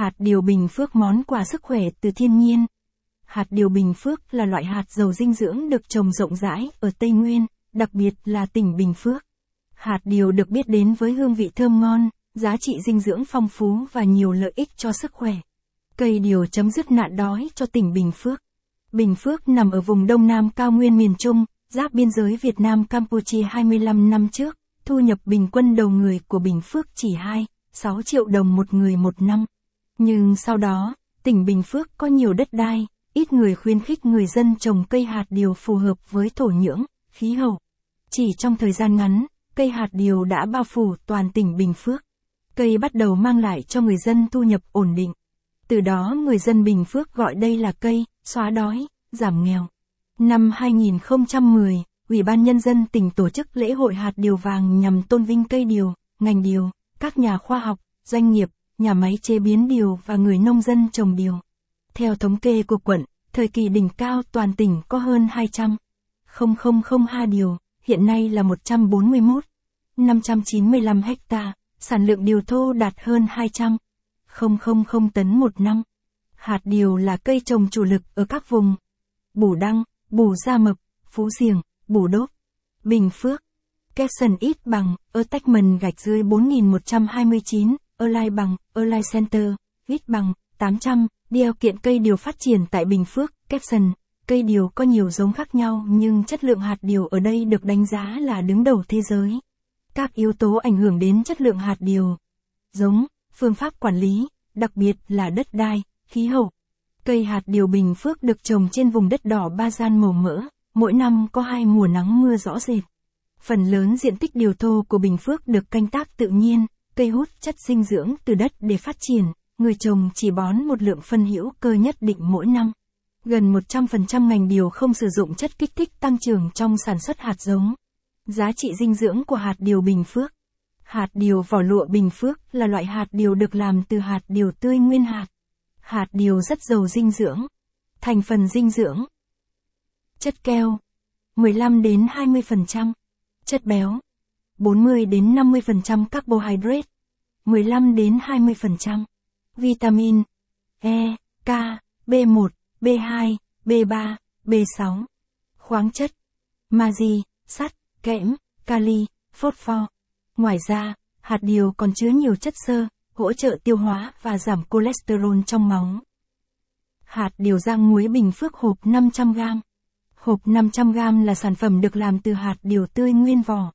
Hạt điều bình phước món quà sức khỏe từ thiên nhiên. Hạt điều bình phước là loại hạt giàu dinh dưỡng được trồng rộng rãi ở Tây Nguyên, đặc biệt là tỉnh Bình Phước. Hạt điều được biết đến với hương vị thơm ngon, giá trị dinh dưỡng phong phú và nhiều lợi ích cho sức khỏe. Cây điều chấm dứt nạn đói cho tỉnh Bình Phước. Bình Phước nằm ở vùng đông nam cao nguyên miền Trung, giáp biên giới Việt Nam Campuchia 25 năm trước, thu nhập bình quân đầu người của Bình Phước chỉ 2, 6 triệu đồng một người một năm. Nhưng sau đó, tỉnh Bình Phước có nhiều đất đai, ít người khuyến khích người dân trồng cây hạt điều phù hợp với thổ nhưỡng, khí hậu. Chỉ trong thời gian ngắn, cây hạt điều đã bao phủ toàn tỉnh Bình Phước. Cây bắt đầu mang lại cho người dân thu nhập ổn định. Từ đó người dân Bình Phước gọi đây là cây, xóa đói, giảm nghèo. Năm 2010, Ủy ban Nhân dân tỉnh tổ chức lễ hội hạt điều vàng nhằm tôn vinh cây điều, ngành điều, các nhà khoa học, doanh nghiệp, nhà máy chế biến điều và người nông dân trồng điều. Theo thống kê của quận, thời kỳ đỉnh cao toàn tỉnh có hơn 200. 0002 điều, hiện nay là 141. 595 hecta, sản lượng điều thô đạt hơn 200. 000 tấn một năm. Hạt điều là cây trồng chủ lực ở các vùng Bù Đăng, Bù Gia Mập, Phú Diềng, Bù Đốp, Bình Phước. Capson ít bằng, attachment gạch dưới 4129, Align bằng, Align Center, ít bằng, 800, điều kiện cây điều phát triển tại Bình Phước, Capson. Cây điều có nhiều giống khác nhau nhưng chất lượng hạt điều ở đây được đánh giá là đứng đầu thế giới. Các yếu tố ảnh hưởng đến chất lượng hạt điều. Giống, phương pháp quản lý, đặc biệt là đất đai, khí hậu. Cây hạt điều Bình Phước được trồng trên vùng đất đỏ ba gian màu mỡ, mỗi năm có hai mùa nắng mưa rõ rệt. Phần lớn diện tích điều thô của Bình Phước được canh tác tự nhiên, cây hút chất dinh dưỡng từ đất để phát triển, người trồng chỉ bón một lượng phân hữu cơ nhất định mỗi năm. Gần 100% ngành điều không sử dụng chất kích thích tăng trưởng trong sản xuất hạt giống. Giá trị dinh dưỡng của hạt điều Bình Phước Hạt điều vỏ lụa Bình Phước là loại hạt điều được làm từ hạt điều tươi nguyên hạt. Hạt điều rất giàu dinh dưỡng. Thành phần dinh dưỡng. Chất keo. 15 đến 20%. Chất béo. 40 đến 50% carbohydrate. 15 đến 20%. Vitamin. E, K, B1, B2, B3, B6. Khoáng chất. Magie, sắt, kẽm, kali, phốt pho. Ngoài ra, hạt điều còn chứa nhiều chất xơ, hỗ trợ tiêu hóa và giảm cholesterol trong máu. Hạt điều rang muối bình phước hộp 500g. Hộp 500g là sản phẩm được làm từ hạt điều tươi nguyên vỏ.